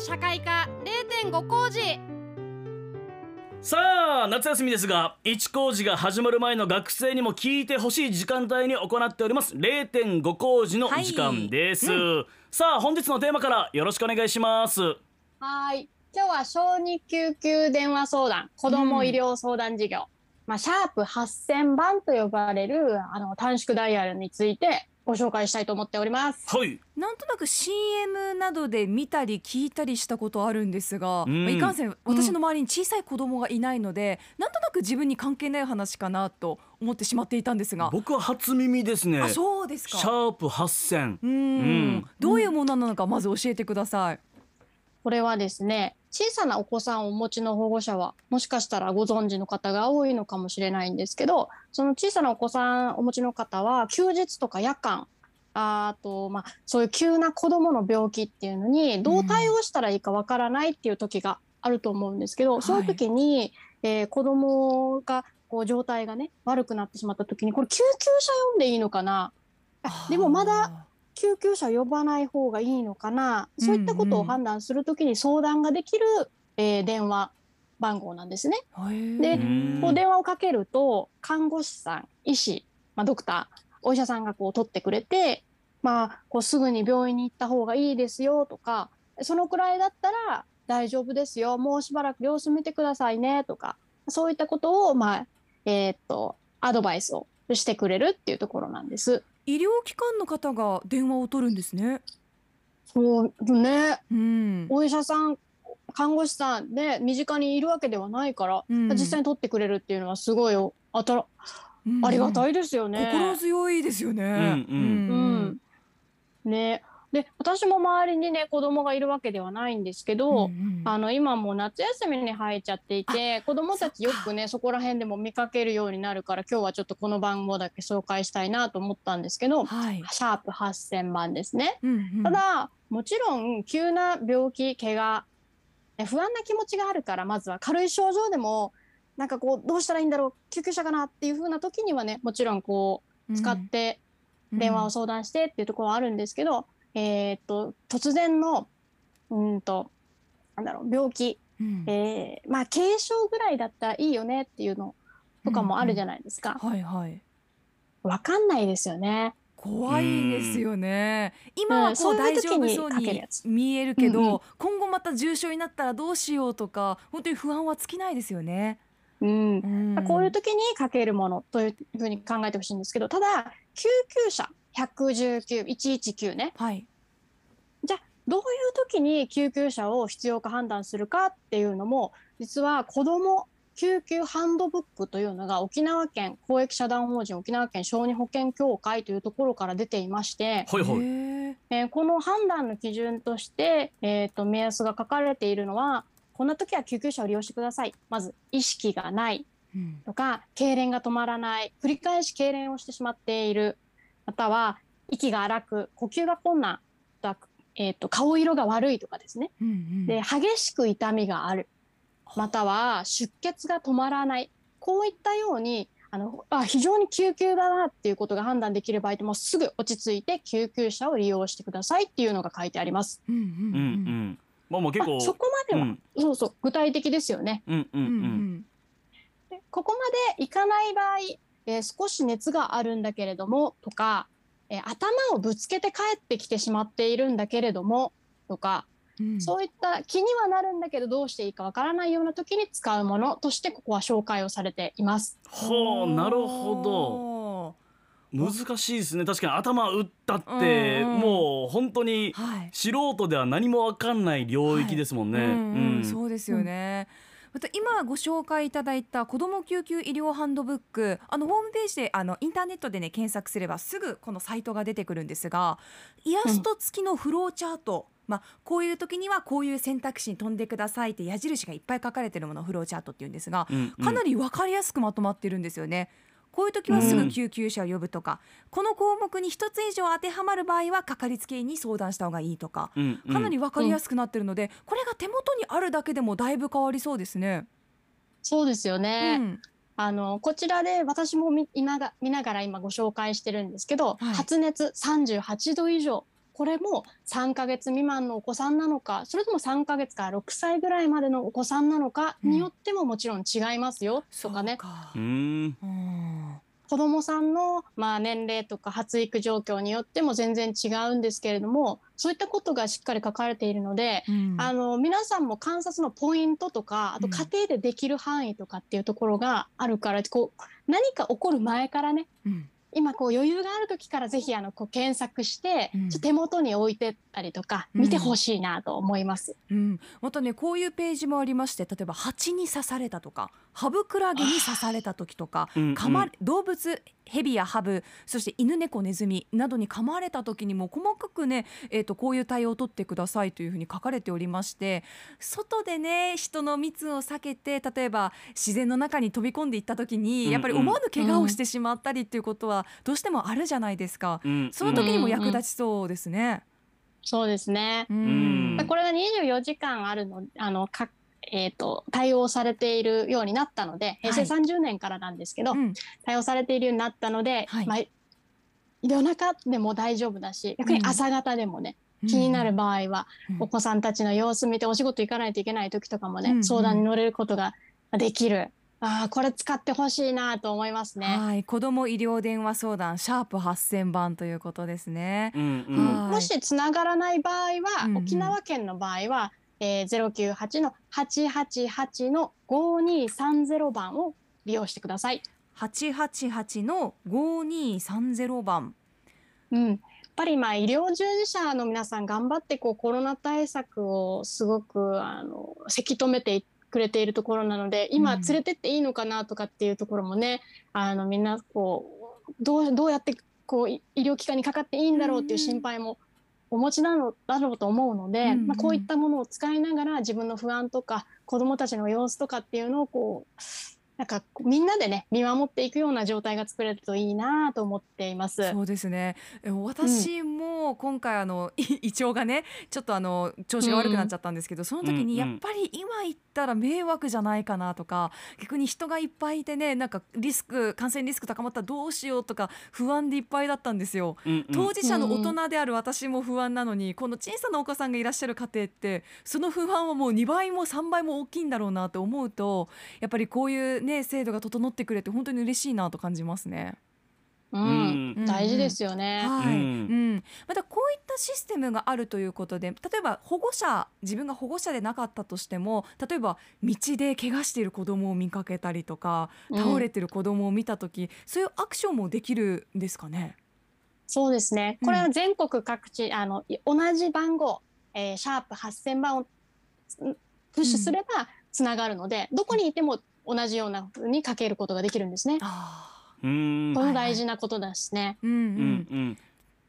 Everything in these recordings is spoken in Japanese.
社会科0.5工事。さあ夏休みですが一工事が始まる前の学生にも聞いてほしい時間帯に行っております。0.5工事の時間です、はいさあ本日のテーマからよろしくお願いします。はい。今日は小児救急電話相談、子ども医療相談事業、まあ、シャープ8000番と呼ばれるあの短縮ダイヤルについてご紹介したいと思っております。はい。なんとなく CM などで見たり聞いたりしたことあるんですが、うん。まあいかんせん私の周りに小さい子供がいないので、なんとなく自分に関係ない話かなと思ってしまっていたんですが、僕は初耳ですね。あそうですシか。ャープ8000うん。うん。どういうものなのかまず教えてください。これはですね、小さなお子さんをお持ちの保護者は、もしかしたらご存知の方が多いのかもしれないんですけど、その小さなお子さんお持ちの方は、休日とか夜間、ああと、まあ、そういう急な子供の病気っていうのに、どう対応したらいいかわからないっていう時があると思うんですけど、ん。そういう時に、えー子供が、こう、状態がね、悪くなってしまった時に、これ救急車呼んでいいのかな？あでもまだ救急車呼ばない方がいいのかな？そういったことを判断するときに相談ができる、えー電話番号なんですね。でこう電話をかけると看護師さん医師、まあ、ドクターお医者さんがこう取ってくれて、まあ、こうすぐに病院に行った方がいいですよとかそのくらいだったら大丈夫ですよ。もうしばらく様子見てくださいねとかそういったことを、まあえーっとアドバイスをしてくれるっていうところなんです。医療機関の方が電話を取るんですね。そうねうん。お医者さん看護師さんで身近にいるわけではないから、うん実際に取ってくれるっていうのはすごいおあたらうんありがたいですよね。心強いですよね。うんうんうんねで私も周りにね子供がいるわけではないんですけど、うんあの今もう夏休みに入っちゃっていて子供たちよくねそこら辺でも見かけるようになるから今日はちょっとこの番号だけ紹介したいなと思ったんですけど、はい。シャープ8000番ですね。うんうん。ただもちろん急な病気怪我ね不安な気持ちがあるからまずは軽い症状でもなんかこうどうしたらいいんだろう救急車かなっていう風な時にはねもちろんこう使って電話を相談してっていうところはあるんですけど、えーっと突然のうんとなんだろう病気、うんえーまあ軽症ぐらいだったらいいよねっていうのとかもあるじゃないですか。はいはい。わかんないですよね。怖いですよね。今はこそう大丈夫時にそうに見えるけど、うんうん今後また重症になったらどうしようとか本当に不安は尽きないですよね。うんうんこういう時にかけるものというふうに考えてほしいんですけど、ただ、救急車119、119ね。はい。どういう時に救急車を必要か判断するかっていうのも、実は子ども救急ハンドブックというのが沖縄県公益社団法人沖縄県小児保健協会というところから出ていまして、はいはいえーこの判断の基準として、えー、と目安が書かれているのは、こんな時は救急車を利用してください。まず、意識がない。うんとか痙攣が止まらない繰り返し痙攣をしてしまっているまたは息が荒く呼吸が困難とかえー、と顔色が悪いとかですね。うんうん。で激しく痛みがある。または出血が止まらない。こういったようにあのあ非常に救急だなっていうことが判断できる場合でもすぐ落ち着いて救急車を利用してくださいっていうのが書いてあります。うんうんうん。うんまあもう結構まあ、そこまでは、うん。そうそう具体的ですよね。うんうんううんここまでいかない場合、えー少し熱があるんだけれどもとか、えー頭をぶつけて帰ってきてしまっているんだけれどもとか、うんそういった気にはなるんだけどどうしていいかわからないような時に使うものとしてここは紹介をされています。ほうなるほど難しいですね確かに頭打ったってうんうんもう本当にはい。素人では何もわかんない領域ですもんね。うんうんうんそうですよね。また今ご紹介いただいた子ども救急医療ハンドブックあのホームページであのインターネットでね検索すればすぐこのサイトが出てくるんですがイラスト付きのフローチャート、まあ、こういう時にはこういう選択肢に飛んでくださいって矢印がいっぱい書かれてるものをフローチャートっていうんですがうんうんかなり分かりやすくまとまってるんですよね。こういう時はすぐ救急車を呼ぶとか、この項目に一つ以上当てはまる場合はかかりつけ医に相談した方がいいとか、うんうん。かなり分かりやすくなってるので、これが手元にあるだけでもだいぶ変わりそうですね。そうですよね。うん。あのこちらで私も見今が見ながら今ご紹介してるんですけど、はい。発熱38度以上これも3ヶ月未満のお子さんなのかそれとも3ヶ月から6歳ぐらいまでのお子さんなのかによってももちろん違いますよとかね、か。うーん。うん子どもさんの、まあ、年齢とか発育状況によっても全然違うんですけれどもそういったことがしっかり書かれているので、うん。あの皆さんも観察のポイントとかあとうん。家庭でできる範囲とかっていうところがあるから、こう何か起こる前からねうん今こう余裕がある時からぜひあのこう検索して、うん。ちょっと手元に置いてったりとかうん。見てほしいなと思います。うん、またねこういうページもありまして例えば蜂に刺されたとかハブクラゲに刺された時とかうんうん。噛まれ動物ヘビやハブそして犬猫ネズミなどに噛まれた時にも細かくね、えー、とこういう対応を取ってくださいというふうに書かれておりまして外でね人の密を避けて例えば自然の中に飛び込んでいった時に、うんうんやっぱり思わぬ怪我をしてしまったりっていうことはどうしてもあるじゃないですか。うんその時にも役立ちそうですね。そうですね。うんうんこれが24時間あるのあのかえー、と対応されているようになったので平成30年からなんですけど、うん。対応されているようになったので、はい。まあ、夜中でも大丈夫だし逆に朝方でもね、気になる場合は、うん。お子さんたちの様子見てお仕事行かないといけない時とかもね、うん。うん相談に乗れることができる。あーこれ使ってほしいなと思いますね。はい、子ども医療電話相談シャープ8000番ということですね。うんうん。はい。もしつながらない場合は、うんうん。沖縄県の場合は、えー、098の888の5230番を利用してください。888の5230番。うん、やっぱりまあ医療従事者の皆さん頑張ってこうコロナ対策をすごくあのせき止めてくれているところなので今うん連れてっていいのかなとかっていうところもね、あのみんなこうどうどうやってこうい医療機関にかかっていいんだろうっていう心配もお持ちなのだろうと思うので、うんうん。まあ、こういったものを使いながら自分の不安とか子どもたちの様子とかっていうのをこうなんかみんなでね見守っていくような状態が作れるといいなと思っています。そうですね。え私も今回あの い胃腸がねちょっとあの調子が悪くなっちゃったんですけど、その時うんうんにやっぱり今行ったら迷惑じゃないかなとか、逆に人がいっぱいいてねなんかリスク感染リスク高まったらどうしようとか不安でいっぱいだったんですよ。うんうん当事者の大人である私も不安なのに、この小さなお子さんがいらっしゃる家庭ってその不安はもう2倍も3倍も大きいんだろうなと思うとやっぱりこういうね制度が整ってくれて本当に嬉しいなと感じますね。うんうん大事ですよね。はい、ううんんまたこういったシステムがあるということで例えば保護者自分が保護者でなかったとしても例えば道で怪我している子供を見かけたりとかうん倒れてる子供を見た時、そういうアクションもできるんですかね？そうですね。これは全国各地、あのい同じ番号、えーシャープ8000番をつプッシュすればつながるので、どこにいても同じような風にかけることができるんですね。これも大事なことですね。ーうんううんんうん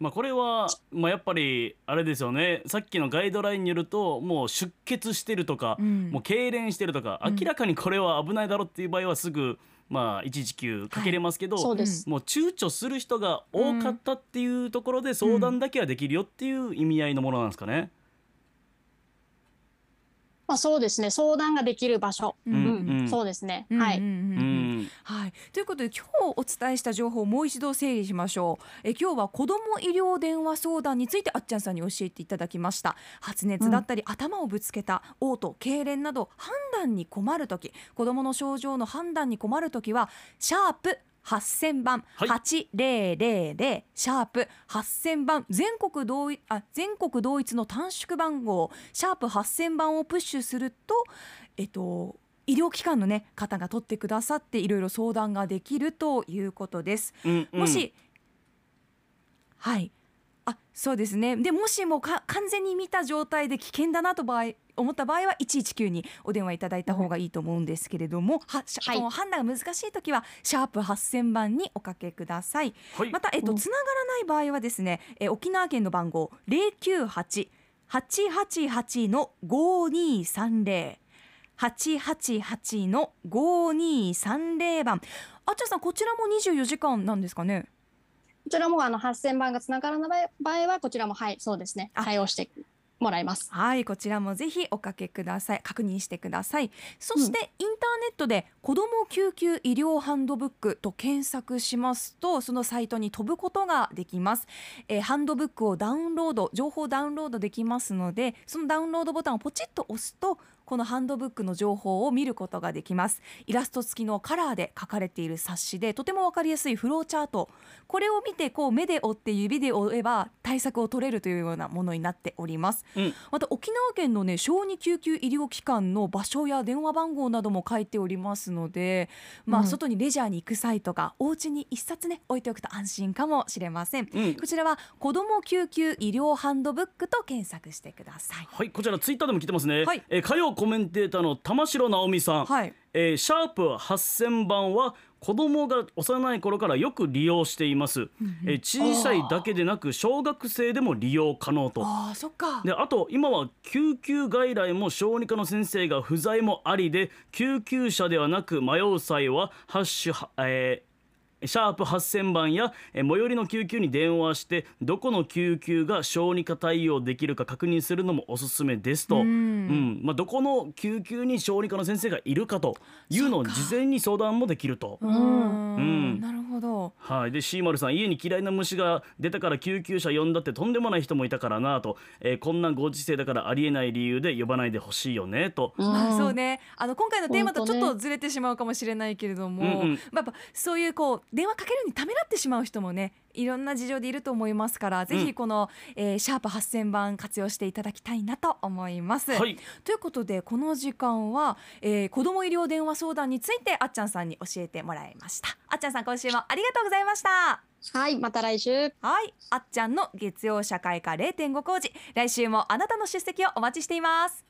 まあこれはまあやっぱりあれですよねさっきのガイドラインによるともう出血してるとか、うんもう痙攣してるとかうん明らかにこれは危ないだろっていう場合はすぐまあ119かけれますけど、そうです。もう躊躇する人が多かったっていうところで相談だけはできるよっていう意味合いのものなんですかね。まあそうですね。相談ができる場所。うんうん。うんそうですね。はい。うんうんうん。ううん。んはい、ということで今日お伝えした情報をもう一度整理しましょう。え今日は子ども医療電話相談についてあっちゃんさんに教えていただきました。発熱だったり、頭をぶつけた嘔吐痙攣など判断に困る時。子どもの症状の判断に困る時はシャープ8000番、はい。8000シャープ8000番全国同一あ全国同一の短縮番号シャープ8000番をプッシュするとえっと医療機関の、ね、方が取ってくださっていろいろ相談ができるということです。うんうん。もし、はい。あそうですね。でもしもか完全に見た状態で危険だなと場合思った場合は119にお電話いただいた方がいいと思うんですけれども、はしはいその判断が難しい時はシャープ8000番におかけください。はいまた、えっと、うんつながらない場合はですね、え沖縄県の番号零九八八八八の五二三零八八八の五二三零番。あっちゃんさん、こちらも二十四時間なんですかね？こちらもあの8000番がつながらない場合はこちらもはいそうですねあ対応してもらえます。はいこちらもぜひおかけください。確認してください。そして、インターネットで子ども救急医療ハンドブックと検索しますとそのサイトに飛ぶことができます、えーハンドブックをダウンロード情報をダウンロードできますのでそのダウンロードボタンをポチッと押すとこのハンドブックの情報を見ることができます。イラスト付きのカラーで書かれている冊子でとてもわかりやすいフローチャート。これを見てこう目で追って指で追えば対策を取れるというようなものになっております。うん。また沖縄県のね小児救急医療機関の場所や電話番号なども書いておりますので、まあうん。外にレジャーに行く際とかお家に一冊ね置いておくと安心かもしれません。うん。こちらは子ども救急医療ハンドブックと検索してください。はいこちらツイッターでも来てますね、はい。えー火曜コメンテーターの玉城直美さん、はい。えーシャープ8000番は子供が幼い頃からよく利用しています、えー小さいだけでなく小学生でも利用可能と。ああそっか。であと今は救急外来も小児科の先生が不在もありで救急車ではなく迷う際はハッシュは、えーシャープ8000番やえー最寄りの救急に電話してどこの救急が小児科対応できるか確認するのもおすすめですと、ううん。んまあ、どこの救急に小児科の先生がいるかというのを事前に相談もできると。ううん。んなるほど。はい、でシーマルさん家に嫌いな虫が出たから救急車呼んだってとんでもない人もいたからなと、えーこんなご時世だからありえない理由で呼ばないでほしいよねと。まあそうね。ねあの今回のテーマとちょっとずれてしまうかもしれないけれども、うんうん。まあやっぱそういうこう電話かけるにためらってしまう人もねいろんな事情でいると思いますから、ぜひこの、えーシャープ8000番活用していただきたいなと思います。はい、ということでこの時間は、えー、子ども医療電話相談についてあっちゃんさんに教えてもらいました。あっちゃんさん今週もありがとうございました。はい、また来週。はい。あっちゃんの月曜社会科0.5工事。来週もあなたの出席をお待ちしています